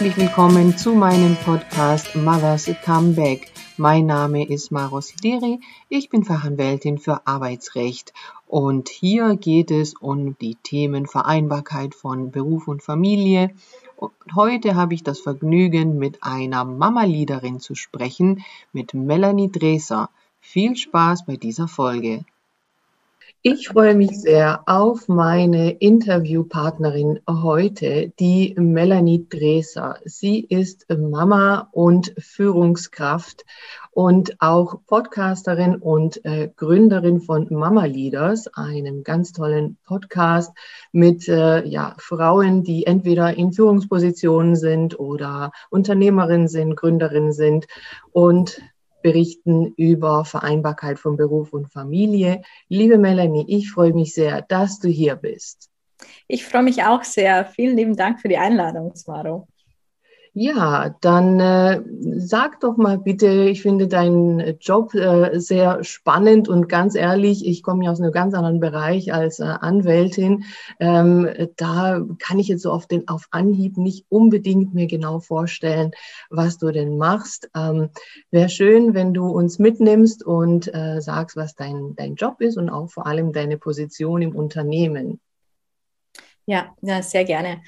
Herzlich willkommen zu meinem Podcast Mothers Comeback. Mein Name ist Maros Sideri, ich bin Fachanwältin für Arbeitsrecht und hier geht es um die Themen Vereinbarkeit von Beruf und Familie. Und heute habe ich das Vergnügen, mit einer Mama-Liederin zu sprechen, mit Melanie Dreser. Viel Spaß bei dieser Folge. Ich freue mich sehr auf meine Interviewpartnerin heute, die Melanie Dreser. Sie ist Mama und Führungskraft und auch Podcasterin und äh, Gründerin von Mama Leaders, einem ganz tollen Podcast mit äh, ja, Frauen, die entweder in Führungspositionen sind oder Unternehmerinnen sind, Gründerinnen sind und berichten über Vereinbarkeit von Beruf und Familie. Liebe Melanie, ich freue mich sehr, dass du hier bist. Ich freue mich auch sehr. Vielen lieben Dank für die Einladung, Smaro. Ja, dann äh, sag doch mal bitte, ich finde deinen Job äh, sehr spannend und ganz ehrlich, ich komme ja aus einem ganz anderen Bereich als äh, Anwältin. Ähm, da kann ich jetzt so auf den auf Anhieb nicht unbedingt mir genau vorstellen, was du denn machst. Ähm, Wäre schön, wenn du uns mitnimmst und äh, sagst, was dein, dein Job ist und auch vor allem deine Position im Unternehmen. Ja, ja, sehr gerne.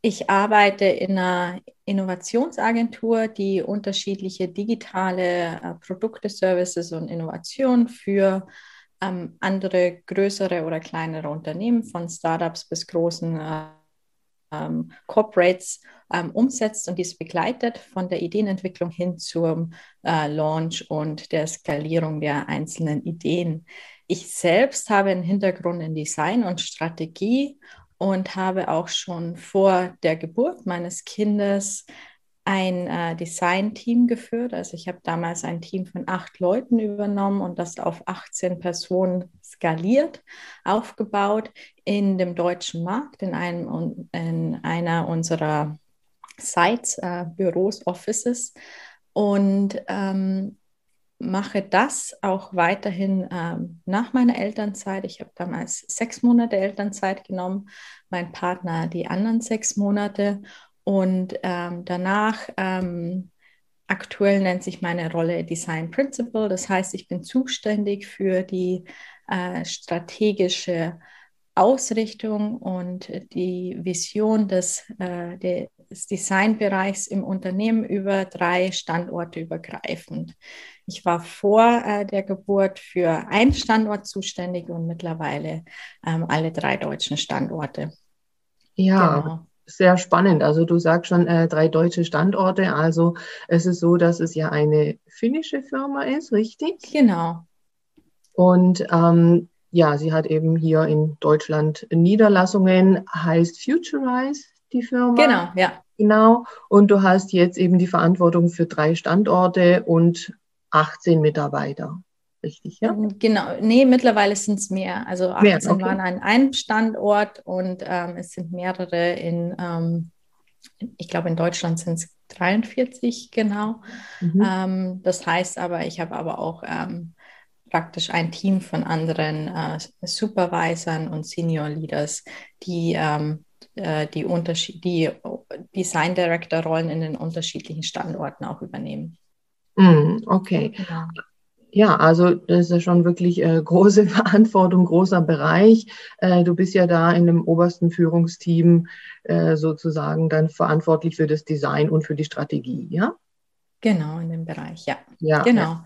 Ich arbeite in einer Innovationsagentur, die unterschiedliche digitale äh, Produkte, Services und Innovationen für ähm, andere größere oder kleinere Unternehmen, von Startups bis großen äh, ähm, Corporates ähm, umsetzt und dies begleitet von der Ideenentwicklung hin zum äh, Launch und der Skalierung der einzelnen Ideen. Ich selbst habe einen Hintergrund in Design und Strategie und habe auch schon vor der Geburt meines Kindes ein äh, Design-Team geführt. Also ich habe damals ein Team von acht Leuten übernommen und das auf 18 Personen skaliert, aufgebaut in dem deutschen Markt, in, einem, in einer unserer Sites, äh, Büros, Offices. Und ähm, mache das auch weiterhin ähm, nach meiner Elternzeit. Ich habe damals sechs Monate Elternzeit genommen, mein Partner die anderen sechs Monate und ähm, danach ähm, aktuell nennt sich meine Rolle Design Principal. Das heißt, ich bin zuständig für die äh, strategische Ausrichtung und die Vision des, äh, des Designbereichs im Unternehmen über drei Standorte übergreifend. Ich war vor äh, der Geburt für einen Standort zuständig und mittlerweile ähm, alle drei deutschen Standorte. Ja, genau. sehr spannend. Also du sagst schon äh, drei deutsche Standorte. Also es ist so, dass es ja eine finnische Firma ist, richtig? Genau. Und ähm, ja, sie hat eben hier in Deutschland Niederlassungen, heißt Futurize die Firma. Genau, ja. Genau. Und du hast jetzt eben die Verantwortung für drei Standorte und 18 Mitarbeiter. Richtig, ja? Ähm, genau, nee, mittlerweile sind es mehr. Also 18 mehr, okay. waren an einem Standort und ähm, es sind mehrere in, ähm, ich glaube, in Deutschland sind es 43, genau. Mhm. Ähm, das heißt aber, ich habe aber auch ähm, praktisch ein Team von anderen äh, Supervisern und Senior Leaders, die ähm, äh, die, Unterschied die Design Director Rollen in den unterschiedlichen Standorten auch übernehmen. Mm, okay. Ja. ja. also das ist schon wirklich äh, große Verantwortung, großer Bereich. Äh, du bist ja da in dem obersten Führungsteam äh, sozusagen dann verantwortlich für das Design und für die Strategie, ja? Genau, in dem Bereich, ja. Ja, genau. Ja.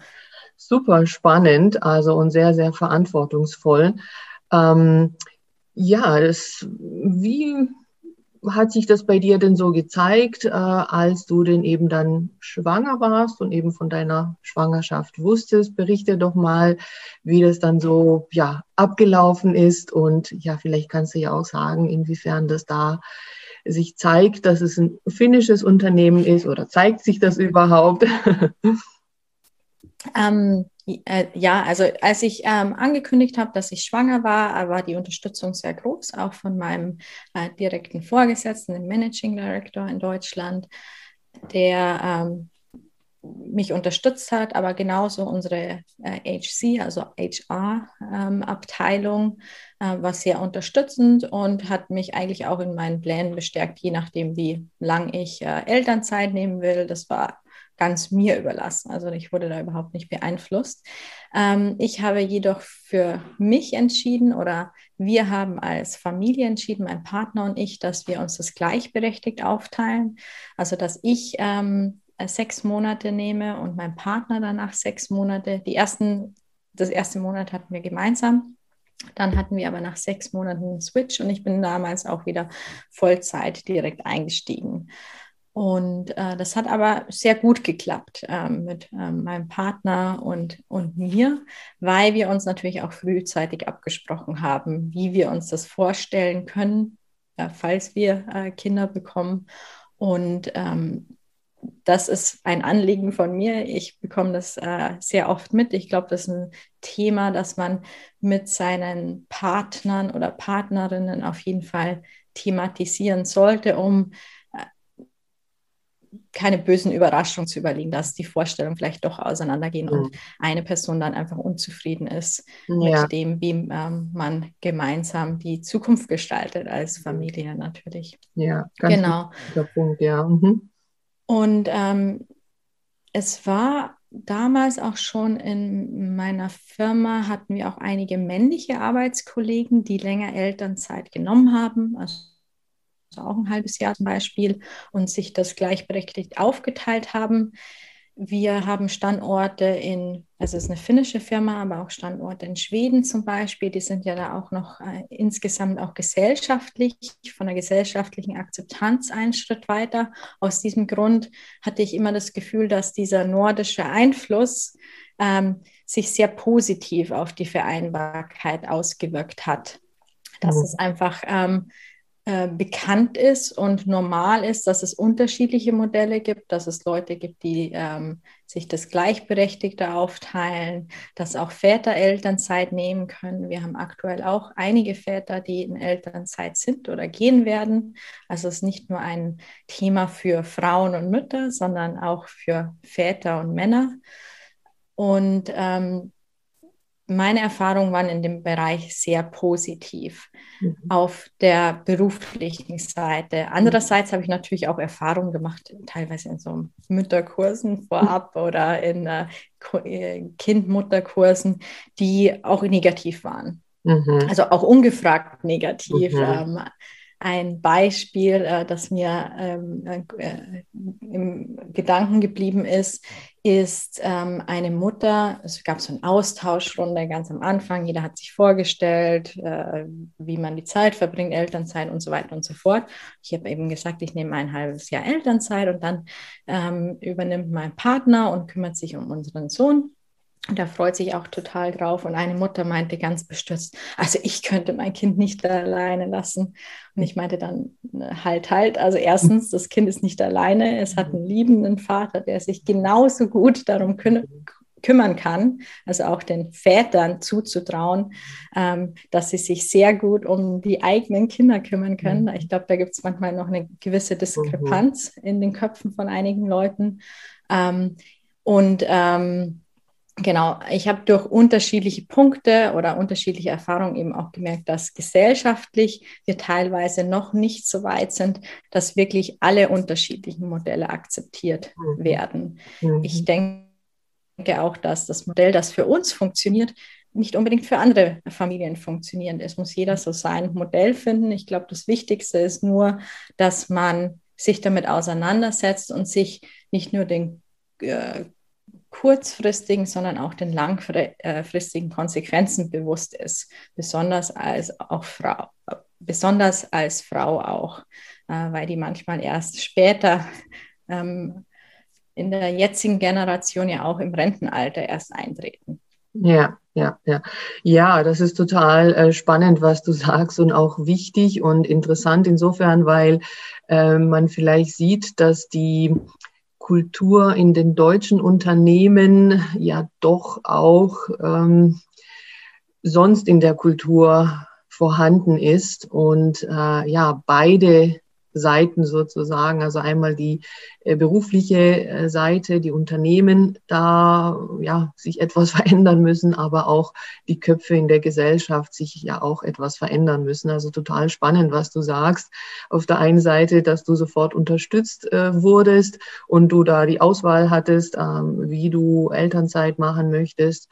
Super spannend, also und sehr, sehr verantwortungsvoll. Ähm, ja, das, wie hat sich das bei dir denn so gezeigt, äh, als du denn eben dann schwanger warst und eben von deiner Schwangerschaft wusstest? Berichte doch mal, wie das dann so ja abgelaufen ist und ja, vielleicht kannst du ja auch sagen, inwiefern das da sich zeigt, dass es ein finnisches Unternehmen ist oder zeigt sich das überhaupt? Ähm, äh, ja, also als ich ähm, angekündigt habe, dass ich schwanger war, war die Unterstützung sehr groß, auch von meinem äh, direkten Vorgesetzten, dem Managing Director in Deutschland, der ähm, mich unterstützt hat, aber genauso unsere äh, HC, also HR-Abteilung, ähm, äh, war sehr unterstützend und hat mich eigentlich auch in meinen Plänen bestärkt, je nachdem, wie lang ich äh, Elternzeit nehmen will. Das war ganz mir überlassen. Also ich wurde da überhaupt nicht beeinflusst. Ähm, ich habe jedoch für mich entschieden oder wir haben als Familie entschieden, mein Partner und ich, dass wir uns das gleichberechtigt aufteilen. Also dass ich ähm, sechs Monate nehme und mein Partner danach sechs Monate. Die ersten, das erste Monat hatten wir gemeinsam. Dann hatten wir aber nach sechs Monaten einen Switch und ich bin damals auch wieder Vollzeit direkt eingestiegen. Und äh, das hat aber sehr gut geklappt äh, mit äh, meinem Partner und, und mir, weil wir uns natürlich auch frühzeitig abgesprochen haben, wie wir uns das vorstellen können, falls wir äh, Kinder bekommen. Und ähm, das ist ein Anliegen von mir. Ich bekomme das äh, sehr oft mit. Ich glaube, das ist ein Thema, das man mit seinen Partnern oder Partnerinnen auf jeden Fall thematisieren sollte, um keine bösen Überraschungen zu überlegen, dass die Vorstellungen vielleicht doch auseinandergehen mhm. und eine Person dann einfach unzufrieden ist ja. mit dem, wie ähm, man gemeinsam die Zukunft gestaltet als Familie natürlich. Ja, ganz genau. guter Punkt, ja. Mhm. Und ähm, es war damals auch schon in meiner Firma, hatten wir auch einige männliche Arbeitskollegen, die länger Elternzeit genommen haben. Also auch ein halbes Jahr zum Beispiel, und sich das gleichberechtigt aufgeteilt haben. Wir haben Standorte in, also es ist eine finnische Firma, aber auch Standorte in Schweden zum Beispiel. Die sind ja da auch noch äh, insgesamt auch gesellschaftlich, von der gesellschaftlichen Akzeptanz einen Schritt weiter. Aus diesem Grund hatte ich immer das Gefühl, dass dieser nordische Einfluss ähm, sich sehr positiv auf die Vereinbarkeit ausgewirkt hat. Dass mhm. es einfach ähm, äh, bekannt ist und normal ist, dass es unterschiedliche Modelle gibt, dass es Leute gibt, die ähm, sich das Gleichberechtigte aufteilen, dass auch Väter Elternzeit nehmen können. Wir haben aktuell auch einige Väter, die in Elternzeit sind oder gehen werden. Also es ist nicht nur ein Thema für Frauen und Mütter, sondern auch für Väter und Männer. Und ähm, meine Erfahrungen waren in dem Bereich sehr positiv mhm. auf der beruflichen Seite. Andererseits habe ich natürlich auch Erfahrungen gemacht, teilweise in so Mütterkursen vorab mhm. oder in äh, äh, Kind-Mutterkursen, die auch negativ waren. Mhm. Also auch ungefragt negativ. Mhm. Ähm, ein Beispiel, äh, das mir ähm, äh, im Gedanken geblieben ist, ist ähm, eine Mutter, es gab so eine Austauschrunde ganz am Anfang, jeder hat sich vorgestellt, äh, wie man die Zeit verbringt, Elternzeit und so weiter und so fort. Ich habe eben gesagt, ich nehme ein halbes Jahr Elternzeit und dann ähm, übernimmt mein Partner und kümmert sich um unseren Sohn. Und da freut sich auch total drauf. Und eine Mutter meinte ganz bestürzt, also ich könnte mein Kind nicht alleine lassen. Und ich meinte dann, halt, halt. Also erstens, das Kind ist nicht alleine. Es hat einen liebenden Vater, der sich genauso gut darum kü kümmern kann. Also auch den Vätern zuzutrauen, ähm, dass sie sich sehr gut um die eigenen Kinder kümmern können. Mhm. Ich glaube, da gibt es manchmal noch eine gewisse Diskrepanz mhm. in den Köpfen von einigen Leuten. Ähm, und ähm, Genau, ich habe durch unterschiedliche Punkte oder unterschiedliche Erfahrungen eben auch gemerkt, dass gesellschaftlich wir teilweise noch nicht so weit sind, dass wirklich alle unterschiedlichen Modelle akzeptiert mhm. werden. Mhm. Ich denke auch, dass das Modell, das für uns funktioniert, nicht unbedingt für andere Familien funktioniert. Es muss jeder so sein Modell finden. Ich glaube, das Wichtigste ist nur, dass man sich damit auseinandersetzt und sich nicht nur den äh, kurzfristigen, sondern auch den langfristigen Konsequenzen bewusst ist, besonders als auch Frau, besonders als Frau auch, äh, weil die manchmal erst später ähm, in der jetzigen Generation ja auch im Rentenalter erst eintreten. Ja, ja, ja. Ja, das ist total äh, spannend, was du sagst und auch wichtig und interessant insofern, weil äh, man vielleicht sieht, dass die Kultur in den deutschen Unternehmen ja doch auch ähm, sonst in der Kultur vorhanden ist. Und äh, ja beide Seiten sozusagen. Also einmal die äh, berufliche äh, Seite, die Unternehmen da ja sich etwas verändern müssen, aber auch die Köpfe in der Gesellschaft sich ja auch etwas verändern müssen. Also total spannend, was du sagst. Auf der einen Seite, dass du sofort unterstützt äh, wurdest und du da die Auswahl hattest, ähm, wie du Elternzeit machen möchtest.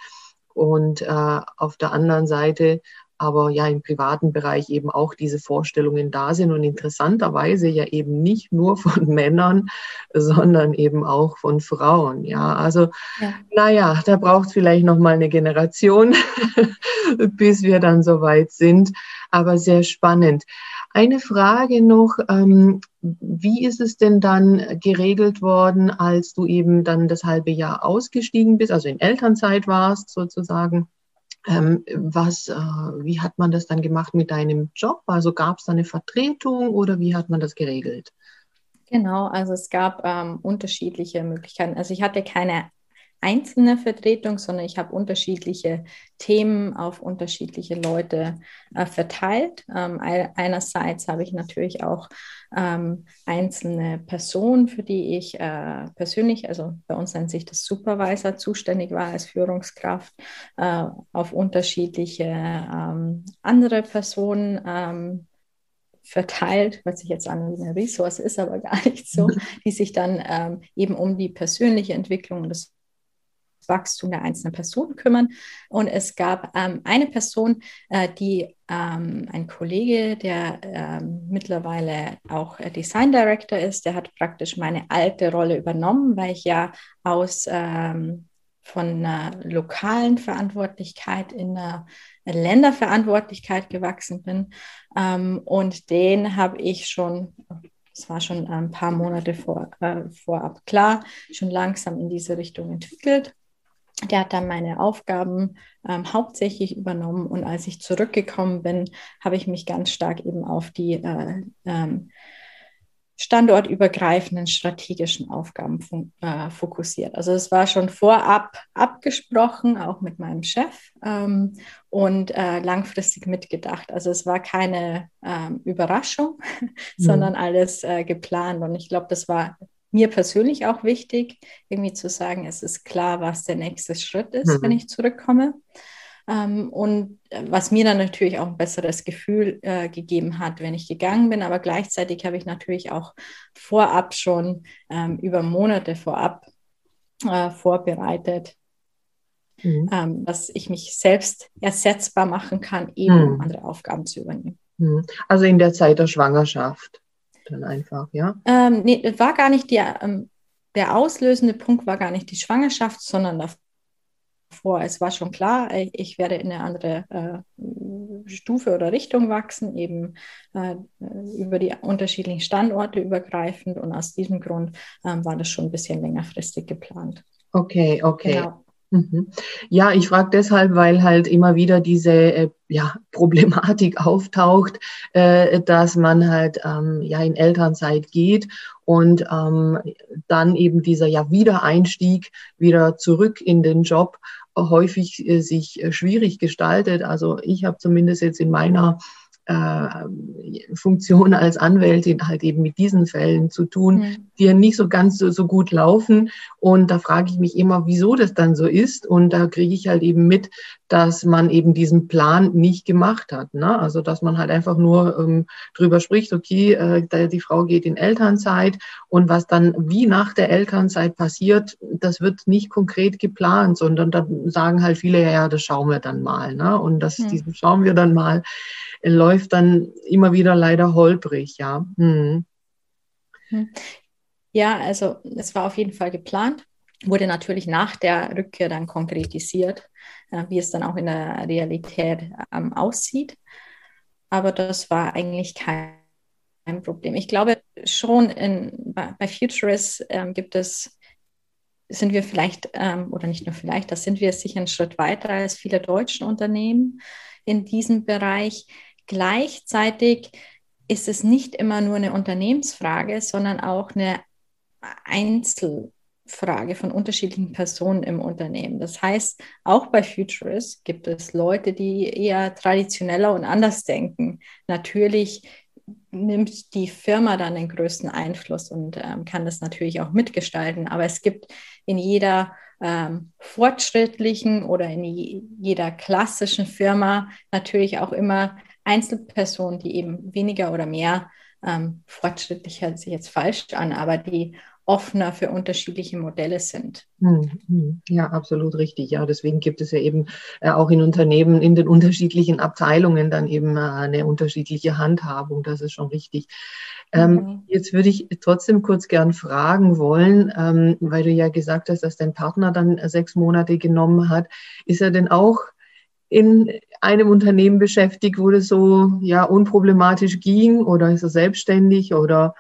Und äh, auf der anderen Seite aber ja im privaten Bereich eben auch diese Vorstellungen da sind und interessanterweise ja eben nicht nur von Männern, sondern eben auch von Frauen. Ja, also ja. naja, da braucht es vielleicht noch mal eine Generation, bis wir dann soweit sind. Aber sehr spannend. Eine Frage noch, ähm, wie ist es denn dann geregelt worden, als du eben dann das halbe Jahr ausgestiegen bist, also in Elternzeit warst sozusagen? Ähm, was, äh, wie hat man das dann gemacht mit deinem Job? Also gab es da eine Vertretung oder wie hat man das geregelt? Genau, also es gab ähm, unterschiedliche Möglichkeiten. Also ich hatte keine einzelne Vertretung, sondern ich habe unterschiedliche Themen auf unterschiedliche Leute äh, verteilt. Ähm, einerseits habe ich natürlich auch ähm, einzelne Personen, für die ich äh, persönlich, also bei uns nennt sich das Supervisor, zuständig war als Führungskraft, äh, auf unterschiedliche ähm, andere Personen ähm, verteilt, was sich jetzt an eine Ressource ist, aber gar nicht so, die sich dann ähm, eben um die persönliche Entwicklung und das Wachstum der einzelnen Person kümmern. Und es gab ähm, eine Person, äh, die ähm, ein Kollege, der ähm, mittlerweile auch Design Director ist, der hat praktisch meine alte Rolle übernommen, weil ich ja aus ähm, von einer lokalen Verantwortlichkeit in eine Länderverantwortlichkeit gewachsen bin. Ähm, und den habe ich schon das war schon ein paar Monate vor, äh, vorab klar, schon langsam in diese Richtung entwickelt. Der hat dann meine Aufgaben ähm, hauptsächlich übernommen und als ich zurückgekommen bin, habe ich mich ganz stark eben auf die äh, ähm, standortübergreifenden strategischen Aufgaben äh, fokussiert. Also es war schon vorab abgesprochen, auch mit meinem Chef ähm, und äh, langfristig mitgedacht. Also es war keine ähm, Überraschung, mhm. sondern alles äh, geplant. Und ich glaube, das war mir persönlich auch wichtig, irgendwie zu sagen, es ist klar, was der nächste Schritt ist, mhm. wenn ich zurückkomme. Ähm, und äh, was mir dann natürlich auch ein besseres Gefühl äh, gegeben hat, wenn ich gegangen bin. Aber gleichzeitig habe ich natürlich auch vorab schon ähm, über Monate vorab äh, vorbereitet, mhm. ähm, dass ich mich selbst ersetzbar machen kann, eben mhm. andere Aufgaben zu übernehmen. Mhm. Also in der Zeit der Schwangerschaft dann einfach, ja? Ähm, nee, war gar nicht der, ähm, der auslösende Punkt war gar nicht die Schwangerschaft, sondern davor. Es war schon klar, äh, ich werde in eine andere äh, Stufe oder Richtung wachsen, eben äh, über die unterschiedlichen Standorte übergreifend. Und aus diesem Grund ähm, war das schon ein bisschen längerfristig geplant. Okay, okay. Genau. Mhm. Ja, ich frage deshalb, weil halt immer wieder diese äh, ja, Problematik auftaucht, äh, dass man halt ähm, ja in Elternzeit geht und ähm, dann eben dieser ja Wiedereinstieg wieder zurück in den Job häufig äh, sich äh, schwierig gestaltet. Also ich habe zumindest jetzt in meiner Funktion als Anwältin halt eben mit diesen Fällen zu tun, mhm. die ja nicht so ganz so, so gut laufen. Und da frage ich mich immer, wieso das dann so ist. Und da kriege ich halt eben mit, dass man eben diesen Plan nicht gemacht hat. Ne? Also dass man halt einfach nur ähm, drüber spricht, okay, äh, die Frau geht in Elternzeit und was dann wie nach der Elternzeit passiert, das wird nicht konkret geplant, sondern da sagen halt viele, ja, ja das schauen wir dann mal. Ne? Und das, mhm. diesen schauen wir dann mal läuft dann immer wieder leider holprig, ja. Hm. Ja, also es war auf jeden Fall geplant, wurde natürlich nach der Rückkehr dann konkretisiert, äh, wie es dann auch in der Realität ähm, aussieht. Aber das war eigentlich kein Problem. Ich glaube schon in, bei, bei Futurist ähm, gibt es, sind wir vielleicht, ähm, oder nicht nur vielleicht, da sind wir sicher einen Schritt weiter als viele deutsche Unternehmen in diesem Bereich. Gleichzeitig ist es nicht immer nur eine Unternehmensfrage, sondern auch eine Einzelfrage von unterschiedlichen Personen im Unternehmen. Das heißt, auch bei Futurist gibt es Leute, die eher traditioneller und anders denken. Natürlich nimmt die Firma dann den größten Einfluss und ähm, kann das natürlich auch mitgestalten. Aber es gibt in jeder ähm, fortschrittlichen oder in jeder klassischen Firma natürlich auch immer Einzelpersonen, die eben weniger oder mehr ähm, fortschrittlich hört sich jetzt falsch an, aber die offener für unterschiedliche Modelle sind. Hm, hm. Ja, absolut richtig. Ja, deswegen gibt es ja eben äh, auch in Unternehmen in den unterschiedlichen Abteilungen dann eben äh, eine unterschiedliche Handhabung. Das ist schon richtig. Ähm, mhm. Jetzt würde ich trotzdem kurz gern fragen wollen, ähm, weil du ja gesagt hast, dass dein Partner dann sechs Monate genommen hat. Ist er denn auch in einem Unternehmen beschäftigt, wo das so ja unproblematisch ging oder ist er selbstständig oder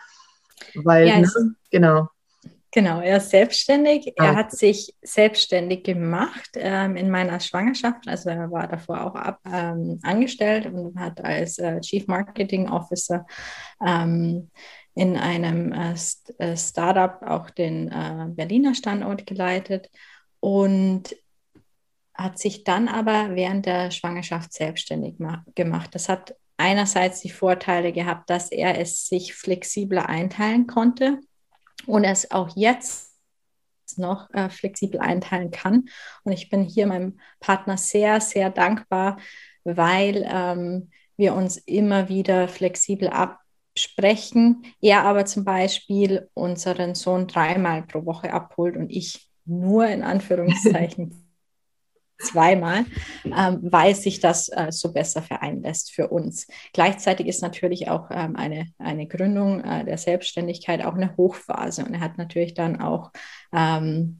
weil ja, ne? genau Genau, er ist selbstständig. Er ah. hat sich selbstständig gemacht ähm, in meiner Schwangerschaft. Also er war davor auch ab, ähm, angestellt und hat als äh, Chief Marketing Officer ähm, in einem äh, äh Startup auch den äh, Berliner Standort geleitet und hat sich dann aber während der Schwangerschaft selbstständig gemacht. Das hat einerseits die Vorteile gehabt, dass er es sich flexibler einteilen konnte und es auch jetzt noch äh, flexibel einteilen kann. Und ich bin hier meinem Partner sehr, sehr dankbar, weil ähm, wir uns immer wieder flexibel absprechen. Er aber zum Beispiel unseren Sohn dreimal pro Woche abholt und ich nur in Anführungszeichen zweimal, ähm, weil sich das äh, so besser vereinlässt für uns. Gleichzeitig ist natürlich auch ähm, eine, eine Gründung äh, der Selbstständigkeit auch eine Hochphase und er hat natürlich dann auch ähm,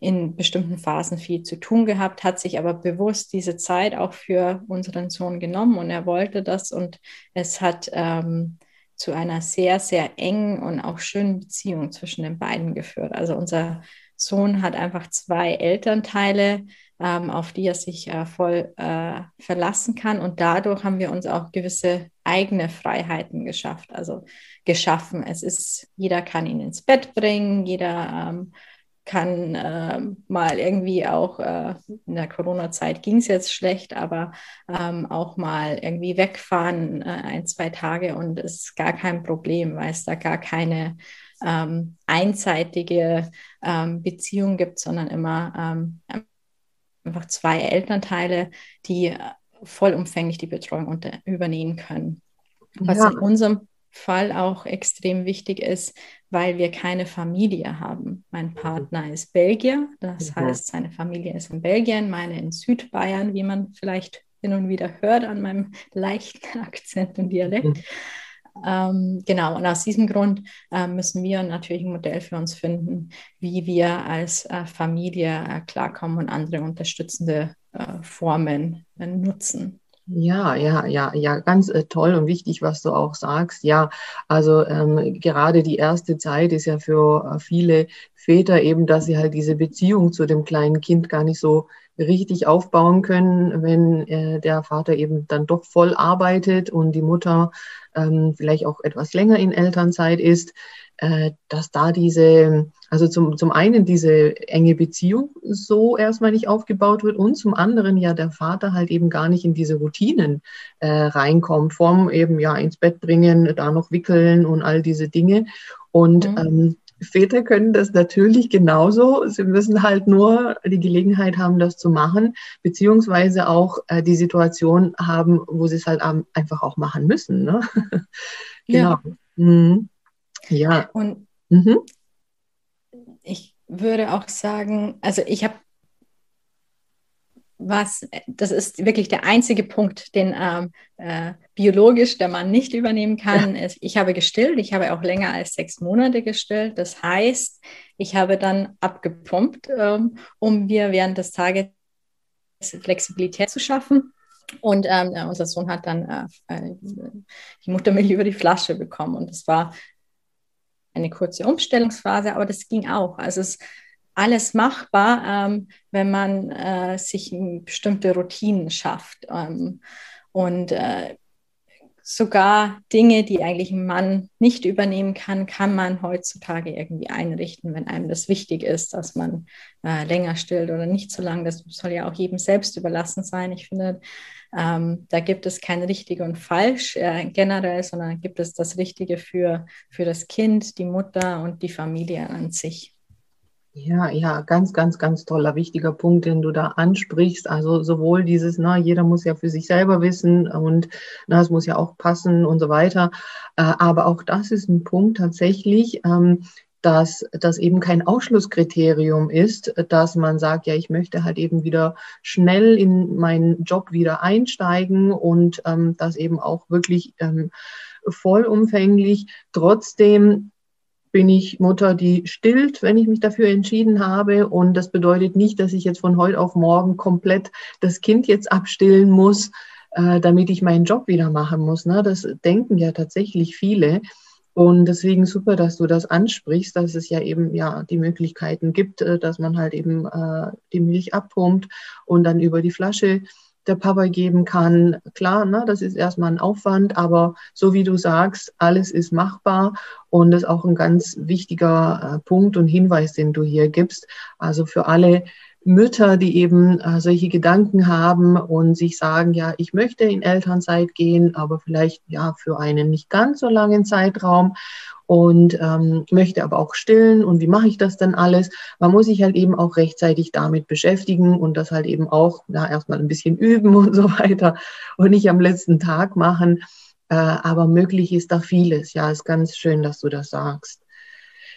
in bestimmten Phasen viel zu tun gehabt, hat sich aber bewusst diese Zeit auch für unseren Sohn genommen und er wollte das und es hat ähm, zu einer sehr, sehr engen und auch schönen Beziehung zwischen den beiden geführt. Also unser Sohn hat einfach zwei Elternteile, ähm, auf die er sich äh, voll äh, verlassen kann. Und dadurch haben wir uns auch gewisse eigene Freiheiten geschafft, also geschaffen. Es ist, jeder kann ihn ins Bett bringen, jeder ähm, kann äh, mal irgendwie auch, äh, in der Corona-Zeit ging es jetzt schlecht, aber ähm, auch mal irgendwie wegfahren, äh, ein, zwei Tage und es ist gar kein Problem, weil es da gar keine ähm, einseitige ähm, Beziehung gibt, sondern immer ähm, einfach zwei Elternteile, die äh, vollumfänglich die Betreuung unter, übernehmen können. Was ja. in unserem Fall auch extrem wichtig ist, weil wir keine Familie haben. Mein mhm. Partner ist Belgier, das mhm. heißt, seine Familie ist in Belgien, meine in Südbayern, wie man vielleicht hin und wieder hört an meinem leichten Akzent und Dialekt. Ähm, genau, und aus diesem Grund äh, müssen wir natürlich ein Modell für uns finden, wie wir als äh, Familie äh, klarkommen und andere unterstützende äh, Formen äh, nutzen. Ja, ja, ja, ja, ganz äh, toll und wichtig, was du auch sagst. Ja, also ähm, gerade die erste Zeit ist ja für viele Väter eben, dass sie halt diese Beziehung zu dem kleinen Kind gar nicht so richtig aufbauen können, wenn äh, der Vater eben dann doch voll arbeitet und die Mutter ähm, vielleicht auch etwas länger in Elternzeit ist, äh, dass da diese, also zum, zum einen diese enge Beziehung so erstmal nicht aufgebaut wird und zum anderen ja der Vater halt eben gar nicht in diese Routinen äh, reinkommt, vom eben ja ins Bett bringen, da noch wickeln und all diese Dinge. Und mhm. ähm, Väter können das natürlich genauso. Sie müssen halt nur die Gelegenheit haben, das zu machen, beziehungsweise auch äh, die Situation haben, wo sie es halt einfach auch machen müssen. Ne? genau. Ja. Mhm. ja. Und mhm. ich würde auch sagen, also ich habe was, das ist wirklich der einzige Punkt, den ähm, äh, biologisch der Mann nicht übernehmen kann. Ja. Ich habe gestillt, ich habe auch länger als sechs Monate gestillt. Das heißt, ich habe dann abgepumpt, ähm, um mir während des Tages Flexibilität zu schaffen. Und ähm, unser Sohn hat dann äh, äh, die Muttermilch über die Flasche bekommen. Und das war eine kurze Umstellungsphase, aber das ging auch. Also es alles machbar, ähm, wenn man äh, sich bestimmte Routinen schafft. Ähm, und äh, sogar Dinge, die eigentlich ein Mann nicht übernehmen kann, kann man heutzutage irgendwie einrichten, wenn einem das wichtig ist, dass man äh, länger stillt oder nicht so lange. Das soll ja auch jedem selbst überlassen sein. Ich finde, Ähm, da gibt es kein richtig und falsch äh, generell, sondern gibt es das Richtige für, für das Kind, die Mutter und die Familie an sich. Ja, ja, ganz, ganz, ganz toller, wichtiger Punkt, den du da ansprichst. Also sowohl dieses, na, jeder muss ja für sich selber wissen und na, es muss ja auch passen und so weiter. Äh, aber auch das ist ein Punkt tatsächlich, ähm, dass das eben kein Ausschlusskriterium ist, dass man sagt, ja, ich möchte halt eben wieder schnell in meinen Job wieder einsteigen und ähm, das eben auch wirklich ähm, vollumfänglich. Trotzdem bin ich Mutter, die stillt, wenn ich mich dafür entschieden habe. Und das bedeutet nicht, dass ich jetzt von heute auf morgen komplett das Kind jetzt abstillen muss, äh, damit ich meinen Job wieder machen muss. Ne? Das denken ja tatsächlich viele. Und deswegen super, dass du das ansprichst, dass es ja eben ja die Möglichkeiten gibt, äh, dass man halt eben äh, die Milch abpumpt und dann über die Flasche der Papa geben kann. Klar, ne, das ist erstmal ein Aufwand, aber so wie du sagst, alles ist machbar und das ist auch ein ganz wichtiger äh, Punkt und Hinweis, den du hier gibst. Also für alle Mütter, die eben äh, solche Gedanken haben und sich sagen, ja, ich möchte in Elternzeit gehen, aber vielleicht ja für einen nicht ganz so langen Zeitraum und ähm, möchte aber auch stillen und wie mache ich das denn alles? Man muss sich halt eben auch rechtzeitig damit beschäftigen und das halt eben auch ja, erstmal ein bisschen üben und so weiter und nicht am letzten Tag machen. Äh, aber möglich ist da vieles. Ja, ist ganz schön, dass du das sagst.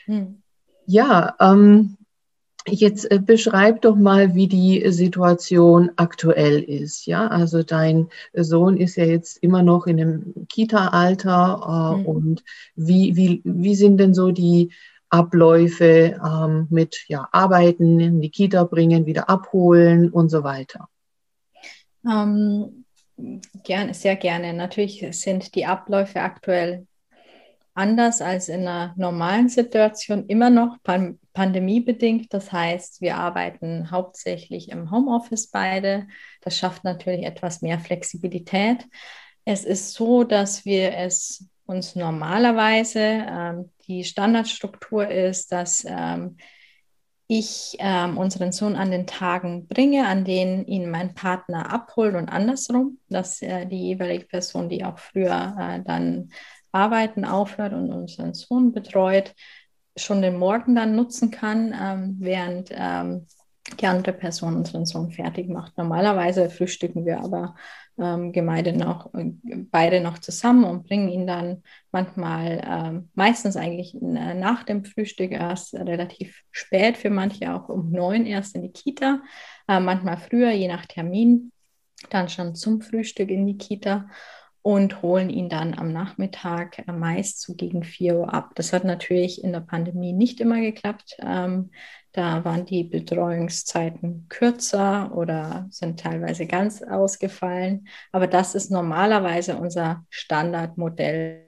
Hm. Ja, ähm, Jetzt äh, beschreib doch mal, wie die Situation aktuell ist. Ja, also dein Sohn ist ja jetzt immer noch in dem Kita-Alter äh, mhm. und wie, wie, wie sind denn so die Abläufe ähm, mit ja, Arbeiten in die Kita bringen, wieder abholen und so weiter? Ähm, gerne, sehr gerne. Natürlich sind die Abläufe aktuell anders als in einer normalen Situation immer noch pan pandemiebedingt. Das heißt, wir arbeiten hauptsächlich im Homeoffice beide. Das schafft natürlich etwas mehr Flexibilität. Es ist so, dass wir es uns normalerweise, ähm, die Standardstruktur ist, dass ähm, ich ähm, unseren Sohn an den Tagen bringe, an denen ihn mein Partner abholt und andersrum, dass äh, die jeweilige Person, die auch früher äh, dann Arbeiten aufhört und unseren Sohn betreut, schon den Morgen dann nutzen kann, ähm, während ähm, die andere Person unseren Sohn fertig macht. Normalerweise frühstücken wir aber ähm, Gemeinde noch, beide noch zusammen und bringen ihn dann manchmal, ähm, meistens eigentlich nach dem Frühstück erst relativ spät, für manche auch um neun erst in die Kita, äh, manchmal früher, je nach Termin, dann schon zum Frühstück in die Kita und holen ihn dann am Nachmittag äh, meist so gegen 4 Uhr ab. Das hat natürlich in der Pandemie nicht immer geklappt. Ähm, da waren die Betreuungszeiten kürzer oder sind teilweise ganz ausgefallen. Aber das ist normalerweise unser Standardmodell.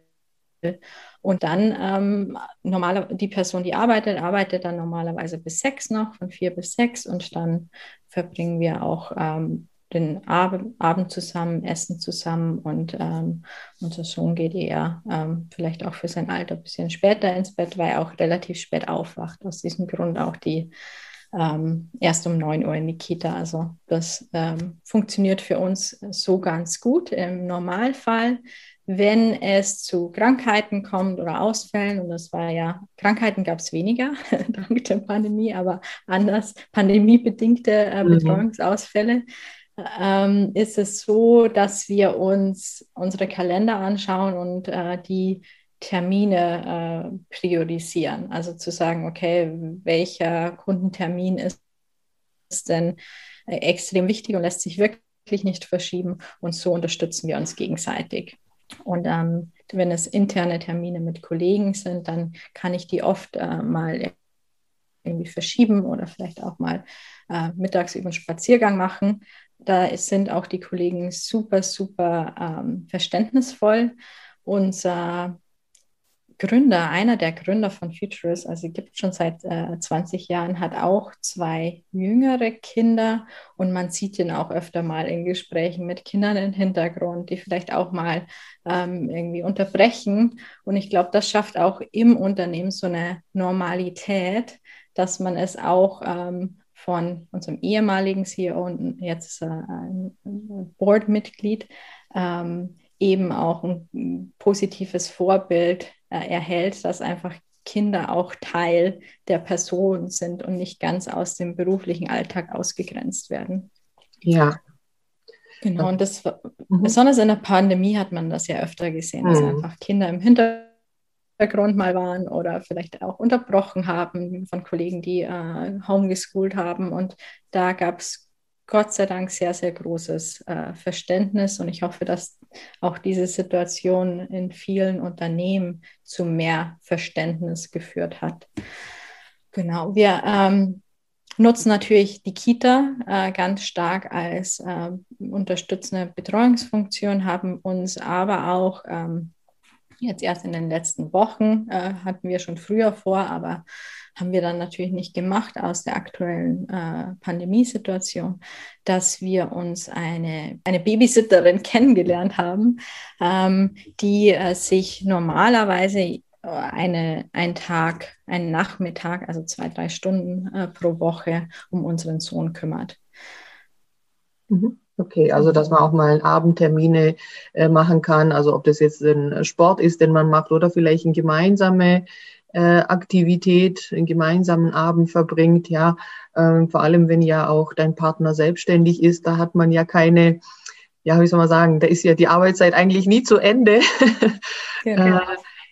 Und dann ähm, normale, die Person, die arbeitet, arbeitet dann normalerweise bis sechs noch, von vier bis sechs. Und dann verbringen wir auch ähm, den Abend, Abend zusammen, essen zusammen und ähm, unser Sohn geht eher ähm, vielleicht auch für sein Alter ein bisschen später ins Bett, weil er auch relativ spät aufwacht. Aus diesem Grund auch die ähm, erst um 9 Uhr in die Kita. Also das ähm, funktioniert für uns so ganz gut im Normalfall. Wenn es zu Krankheiten kommt oder Ausfällen, und das war ja, Krankheiten gab es weniger dank der Pandemie, aber anders pandemiebedingte äh, mhm. Betreuungsausfälle, ähm, ist es so, dass wir uns unsere Kalender anschauen und äh, die Termine äh, priorisieren. Also zu sagen, okay, welcher Kundentermin ist, ist denn äh, extrem wichtig und lässt sich wirklich nicht verschieben. Und so unterstützen wir uns gegenseitig. Und ähm, wenn es interne Termine mit Kollegen sind, dann kann ich die oft äh, mal irgendwie verschieben oder vielleicht auch mal äh, mittags über einen Spaziergang machen. Da sind auch die Kollegen super, super ähm, verständnisvoll. Unser Gründer, einer der Gründer von Futurist, also gibt schon seit äh, 20 Jahren, hat auch zwei jüngere Kinder und man sieht ihn auch öfter mal in Gesprächen mit Kindern im Hintergrund, die vielleicht auch mal ähm, irgendwie unterbrechen. Und ich glaube, das schafft auch im Unternehmen so eine Normalität, dass man es auch ähm, von unserem ehemaligen CEO und jetzt äh, ein Boardmitglied ähm, eben auch ein positives Vorbild äh, erhält, dass einfach Kinder auch Teil der Person sind und nicht ganz aus dem beruflichen Alltag ausgegrenzt werden. Ja. Genau, und das mhm. besonders in der Pandemie hat man das ja öfter gesehen, dass mhm. einfach Kinder im Hintergrund mal waren oder vielleicht auch unterbrochen haben von Kollegen, die äh, homeschooled haben. Und da gab es Gott sei Dank sehr, sehr großes äh, Verständnis und ich hoffe, dass auch diese Situation in vielen Unternehmen zu mehr Verständnis geführt hat. Genau, wir ähm, nutzen natürlich die Kita äh, ganz stark als äh, unterstützende Betreuungsfunktion, haben uns aber auch ähm, jetzt erst in den letzten Wochen, äh, hatten wir schon früher vor, aber haben wir dann natürlich nicht gemacht aus der aktuellen äh, Pandemiesituation, dass wir uns eine, eine Babysitterin kennengelernt haben, ähm, die äh, sich normalerweise äh, eine, einen Tag, einen Nachmittag, also zwei, drei Stunden äh, pro Woche um unseren Sohn kümmert. Mhm. Okay, also dass man auch mal Abendtermine äh, machen kann, also ob das jetzt ein Sport ist, den man macht oder vielleicht eine gemeinsame äh, Aktivität, einen gemeinsamen Abend verbringt, ja, ähm, vor allem wenn ja auch dein Partner selbstständig ist, da hat man ja keine, ja, wie soll man sagen, da ist ja die Arbeitszeit eigentlich nie zu Ende. Genau. äh,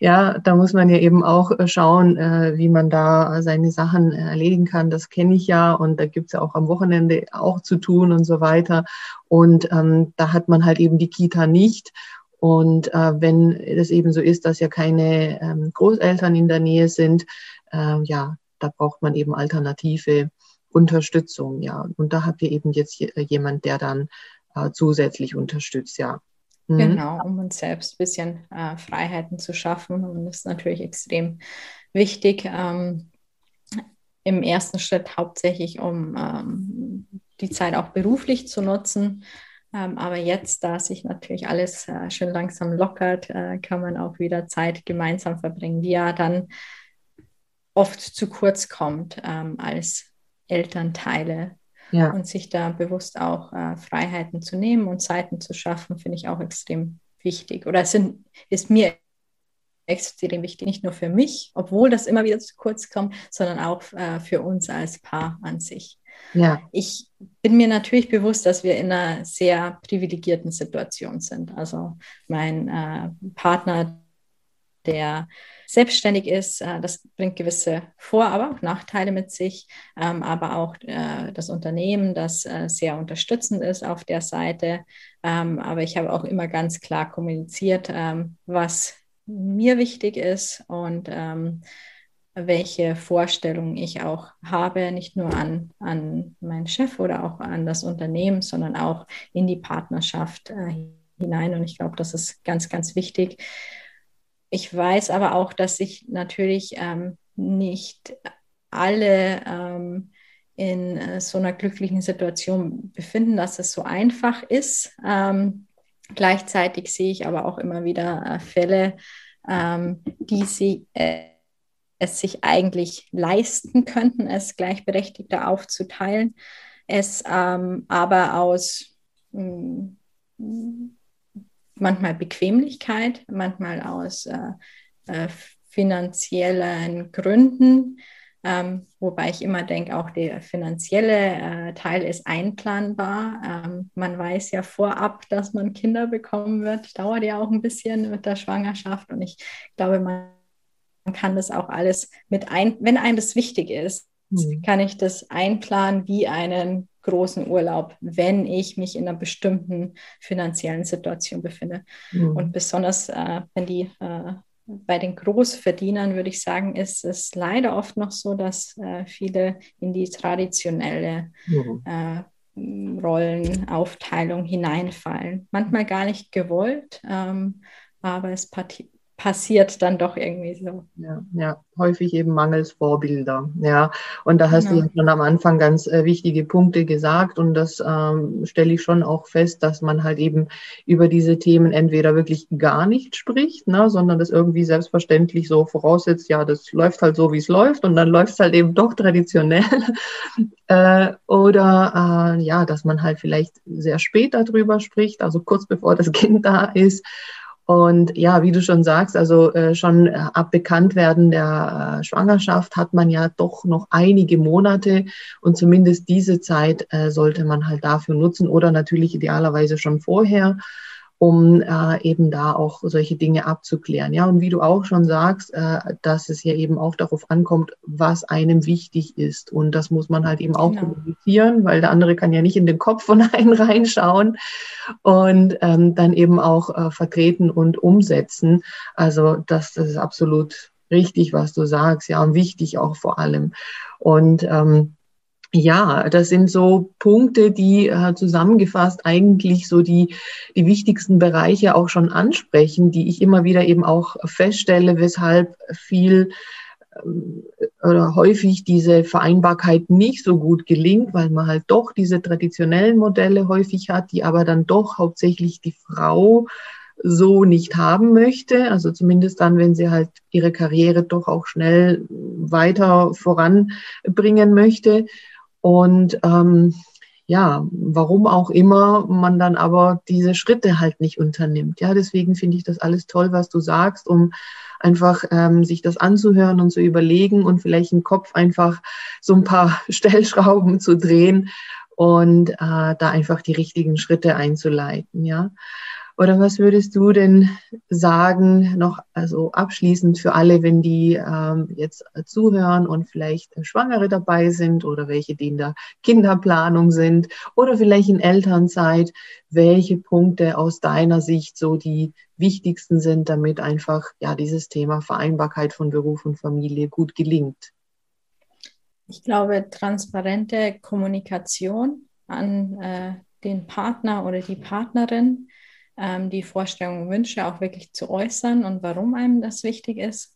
ja, da muss man ja eben auch äh, schauen, äh, wie man da seine Sachen äh, erledigen kann. Das kenne ich ja und da gibt's ja auch am Wochenende auch zu tun und so weiter. Und ähm, da hat man halt eben die Kita nicht. Und äh, wenn es eben so ist, dass ja keine ähm, Großeltern in der Nähe sind, äh, ja, da braucht man eben alternative Unterstützung, ja. Und da habt ihr eben jetzt jemand, der dann äh, zusätzlich unterstützt, ja. Mhm. Genau, um uns selbst ein bisschen äh, Freiheiten zu schaffen. Und das ist natürlich extrem wichtig. Ähm, Im ersten Schritt hauptsächlich, um ähm, die Zeit auch beruflich zu nutzen. Ähm, aber jetzt, da sich natürlich alles äh, schön langsam lockert, äh, kann man auch wieder Zeit gemeinsam verbringen, die ja dann oft zu kurz kommt ähm, als Elternteile. Ja. Und sich da bewusst auch äh, Freiheiten zu nehmen und Zeiten zu schaffen, finde ich auch extrem wichtig. Oder es sind, ist mir extrem wichtig, nicht nur für mich, obwohl das immer wieder zu kurz kommt, sondern auch äh, für uns als Paar an sich. Ja. Ich bin mir natürlich bewusst, dass wir in einer sehr privilegierten Situation sind. Also mein äh, Partner, der selbstständig ist, äh, das bringt gewisse Vor-, aber auch Nachteile mit sich, ähm, aber auch äh, das Unternehmen, das äh, sehr unterstützend ist auf der Seite. Ähm, aber ich habe auch immer ganz klar kommuniziert, ähm, was mir wichtig ist und welche Vorstellungen ich auch habe, nicht nur an, an meinen Chef oder auch an das Unternehmen, sondern auch in die Partnerschaft hinein. Und ich glaube, das ist ganz, ganz wichtig. Ich weiß aber auch, dass sich natürlich ähm, nicht alle ähm, in äh, so einer glücklichen Situation befinden, dass es so einfach ist. Ähm, gleichzeitig sehe ich aber auch immer wieder äh, Fälle, ähm, die sie äh, es sich eigentlich leisten könnten, es gleichberechtigter aufzuteilen, es ähm, aber aus mh, hm, manchmal Bequemlichkeit, manchmal aus äh, äh, finanziellen Gründen, ähm, wobei ich immer denke, auch der finanzielle äh, Teil ist einplanbar. Ähm, man weiß ja vorab, dass man Kinder bekommen wird, dauert ja auch ein bisschen mit der Schwangerschaft und ich glaube, man man kann das auch alles mit ein, wenn einem das wichtig ist, mhm. kann ich das einplanen wie einen großen Urlaub, wenn ich mich in einer bestimmten finanziellen Situation befinde. Mhm. Und besonders, äh, wenn die äh, bei den Großverdienern, würde ich sagen, ist es leider oft noch so, dass äh, viele in die traditionelle mhm. Äh, Rollenaufteilung hineinfallen. Manchmal gar nicht gewollt, ähm, aber es passiert dann doch irgendwie so. Ja, ja, häufig eben mangels Vorbilder. Ja, und da hast genau. du ja schon am Anfang ganz äh, wichtige Punkte gesagt und das ähm, stelle ich schon auch fest, dass man halt eben über diese Themen entweder wirklich gar nicht spricht, ne, sondern das irgendwie selbstverständlich so voraussetzt, ja, das läuft halt so, wie es läuft und dann läuft es halt eben doch traditionell. äh, oder äh, ja, dass man halt vielleicht sehr spät darüber spricht, also kurz bevor das Kind da ist und ja, wie du schon sagst, also äh, schon äh, ab Bekanntwerden der äh, Schwangerschaft hat man ja doch noch einige Monate und zumindest diese Zeit äh, sollte man halt dafür nutzen oder natürlich idealerweise schon vorher um äh, eben da auch solche Dinge abzuklären. Ja, und wie du auch schon sagst, äh, dass es ja eben auch darauf ankommt, was einem wichtig ist. Und das muss man halt eben auch genau. kommunizieren, weil der andere kann ja nicht in den Kopf von einem reinschauen und ähm, dann eben auch äh, vertreten und umsetzen. Also das, das ist absolut richtig, was du sagst, ja, und wichtig auch vor allem. Und ähm, ja, das sind so Punkte, die äh, zusammengefasst eigentlich so die, die wichtigsten Bereiche auch schon ansprechen, die ich immer wieder eben auch feststelle, weshalb viel ähm, oder häufig diese Vereinbarkeit nicht so gut gelingt, weil man halt doch diese traditionellen Modelle häufig hat, die aber dann doch hauptsächlich die Frau so nicht haben möchte. Also zumindest dann, wenn sie halt ihre Karriere doch auch schnell weiter voranbringen möchte. Und ähm, ja, warum auch immer man dann aber diese Schritte halt nicht unternimmt. Ja, deswegen finde ich das alles toll, was du sagst, um einfach ähm, sich das anzuhören und zu überlegen und vielleicht im Kopf einfach so ein paar Stellschrauben zu drehen und äh, da einfach die richtigen Schritte einzuleiten. Ja. Oder was würdest du denn sagen, noch also abschließend für alle, wenn die ähm, jetzt zuhören und vielleicht Schwangere dabei sind oder welche, die in der Kinderplanung sind oder vielleicht in Elternzeit, welche Punkte aus deiner Sicht so die wichtigsten sind, damit einfach ja dieses Thema Vereinbarkeit von Beruf und Familie gut gelingt? Ich glaube, transparente Kommunikation an äh, den Partner oder die Partnerin ähm, die Vorstellungen und Wünsche auch wirklich zu äußern und warum einem das wichtig ist.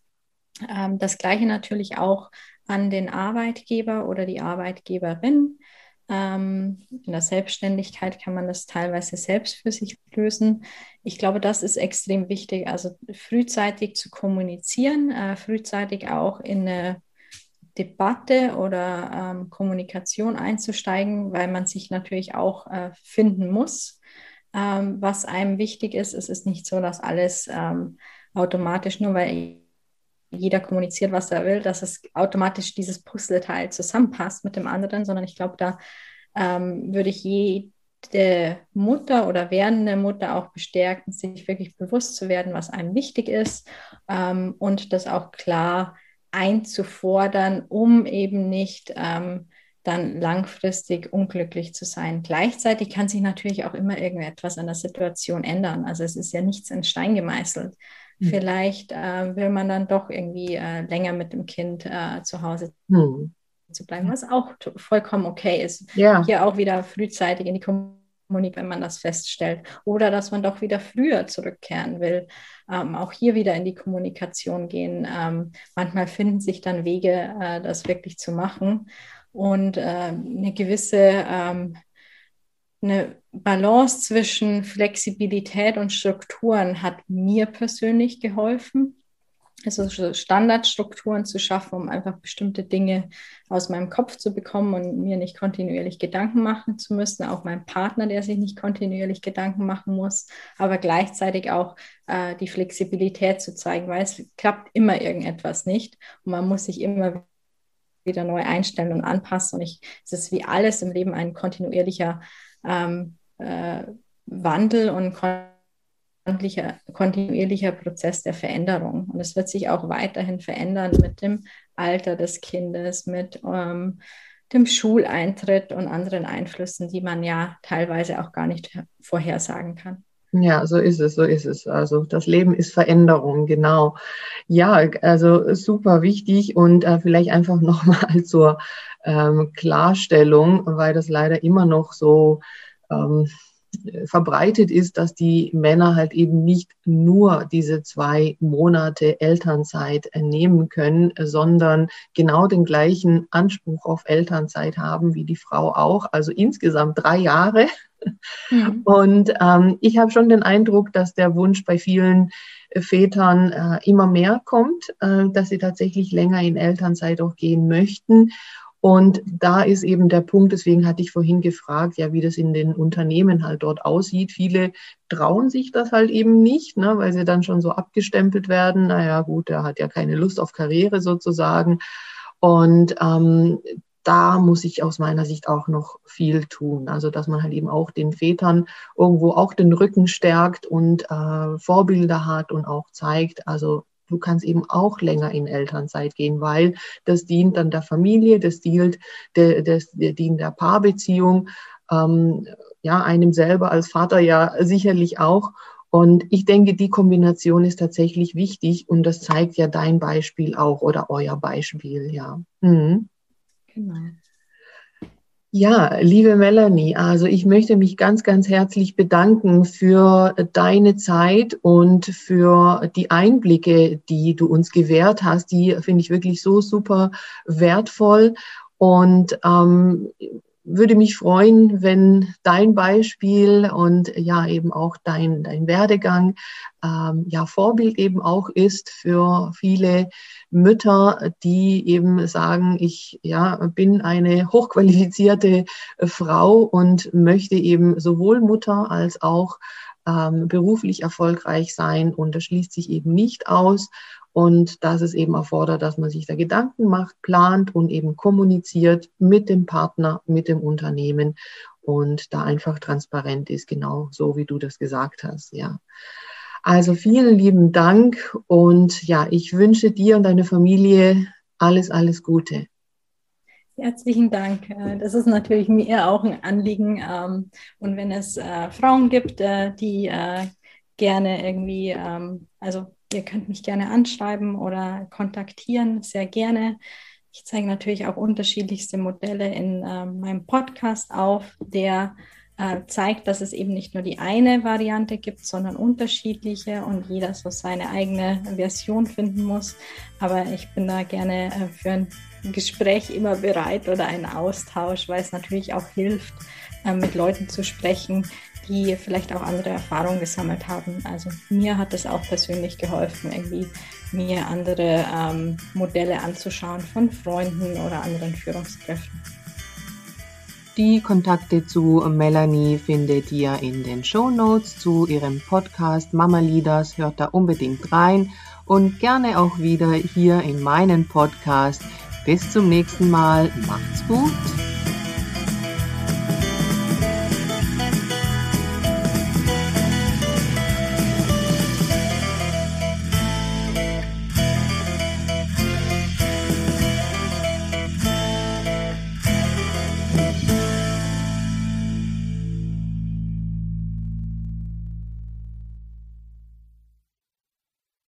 Ähm, das gleiche natürlich auch an den Arbeitgeber oder die Arbeitgeberin. Ähm, in der Selbstständigkeit kann man das teilweise selbst für sich lösen. Ich glaube, das ist extrem wichtig, also frühzeitig zu kommunizieren, äh, frühzeitig auch in eine Debatte oder ähm, Kommunikation einzusteigen, weil man sich natürlich auch äh, finden muss ähm, was einem wichtig ist. Es ist nicht so, dass alles ähm, automatisch, nur weil jeder kommuniziert, was er will, dass es automatisch dieses Puzzleteil zusammenpasst mit dem anderen, sondern ich glaube, da ähm, würde ich jede Mutter oder werdende Mutter auch bestärken, sich wirklich bewusst zu werden, was einem wichtig ist ähm, und das auch klar einzufordern, um eben nicht ähm, dann langfristig unglücklich zu sein. Gleichzeitig kann sich natürlich auch immer irgendetwas an der Situation ändern. Also es ist ja nichts in Stein gemeißelt. Mhm. Vielleicht äh, will man dann doch irgendwie äh, länger mit dem Kind äh, zu Hause mhm. zu bleiben, was auch vollkommen okay ist. Ja. Hier auch wieder frühzeitig in die Kommunikation, wenn man das feststellt. Oder dass man doch wieder früher zurückkehren will. Ähm, auch hier wieder in die Kommunikation gehen. Ähm, manchmal finden sich dann Wege, äh, das wirklich zu machen und äh, eine gewisse ähm, eine Balance zwischen Flexibilität und Strukturen hat mir persönlich geholfen. Also Standardstrukturen zu schaffen, um einfach bestimmte Dinge aus meinem Kopf zu bekommen und mir nicht kontinuierlich Gedanken machen zu müssen. Auch mein Partner, der sich nicht kontinuierlich Gedanken machen muss, aber gleichzeitig auch äh, die Flexibilität zu zeigen, weil es klappt immer irgendetwas nicht und man muss sich immer wieder neu einstellen und anpassen. Und ich, es ist wie alles im Leben ein kontinuierlicher ähm, äh, Wandel und kontinuierlicher, kontinuierlicher Prozess der Veränderung. Und es wird sich auch weiterhin verändern mit dem Alter des Kindes, mit ähm, dem Schuleintritt und anderen Einflüssen, die man ja teilweise auch gar nicht vorhersagen kann. Ja, so ist es, so ist es. Also das Leben ist Veränderung, genau. Ja, also super wichtig und äh, vielleicht einfach nochmal zur ähm, Klarstellung, weil das leider immer noch so ähm, verbreitet ist, dass die Männer halt eben nicht nur diese zwei Monate Elternzeit nehmen können, sondern genau den gleichen Anspruch auf Elternzeit haben wie die Frau auch, also insgesamt drei Jahre. Mhm. Und ähm, ich habe schon den Eindruck, dass der Wunsch bei vielen Vätern äh, immer mehr kommt, äh, dass sie tatsächlich länger in Elternzeit auch gehen möchten. Und da ist eben der Punkt, deswegen hatte ich vorhin gefragt, ja, wie das in den Unternehmen halt dort aussieht. Viele trauen sich das halt eben nicht, ne, weil sie dann schon so abgestempelt werden. Naja, gut, der hat ja keine Lust auf Karriere sozusagen. Und ähm, da muss ich aus meiner Sicht auch noch viel tun. Also, dass man halt eben auch den Vätern irgendwo auch den Rücken stärkt und äh, Vorbilder hat und auch zeigt, also du kannst eben auch länger in Elternzeit gehen, weil das dient dann der Familie, das dient der, das, dient der Paarbeziehung, ähm, ja, einem selber als Vater ja sicherlich auch. Und ich denke, die Kombination ist tatsächlich wichtig und das zeigt ja dein Beispiel auch oder euer Beispiel, ja. Mhm. Genau. Ja, liebe Melanie, also ich möchte mich ganz, ganz herzlich bedanken für deine Zeit und für die Einblicke, die du uns gewährt hast. Die finde ich wirklich so super wertvoll. Und ähm, würde mich freuen, wenn dein Beispiel und ja eben auch dein, dein Werdegang ähm, ja Vorbild eben auch ist für viele Mütter, die eben sagen, ich ja bin eine hochqualifizierte Frau und möchte eben sowohl Mutter als auch ähm, beruflich erfolgreich sein. Und das schließt sich eben nicht aus und dass es eben erfordert, dass man sich da Gedanken macht, plant und eben kommuniziert mit dem Partner, mit dem Unternehmen und da einfach transparent ist, genau so wie du das gesagt hast, ja. Also vielen lieben Dank und ja, ich wünsche dir und deiner Familie alles, alles Gute. Herzlichen Dank. Äh, das ist natürlich mir auch ein Anliegen. Ähm, und wenn es äh, Frauen gibt, äh, die gerne irgendwie, ähm, also Ihr könnt mich gerne anschreiben oder kontaktieren, sehr gerne. Ich zeige natürlich auch unterschiedlichste Modelle in äh, meinem Podcast auf, der äh, zeigt, dass es eben nicht nur die eine Variante gibt, sondern unterschiedliche und jeder so seine eigene Version finden muss. Aber ich bin da gerne äh, für ein Gespräch immer bereit oder einen Austausch, weil es natürlich auch hilft, äh, mit Leuten zu sprechen, die vielleicht auch andere Erfahrungen gesammelt haben. Also mir hat es auch persönlich geholfen, irgendwie mir andere ähm, Modelle anzuschauen von Freunden oder anderen Führungskräften. Die Kontakte zu Melanie findet ihr in den Show Notes zu ihrem Podcast Mama Leaders. Hört da unbedingt rein und gerne auch wieder hier in meinen Podcast. Bis zum nächsten Mal. Macht's gut.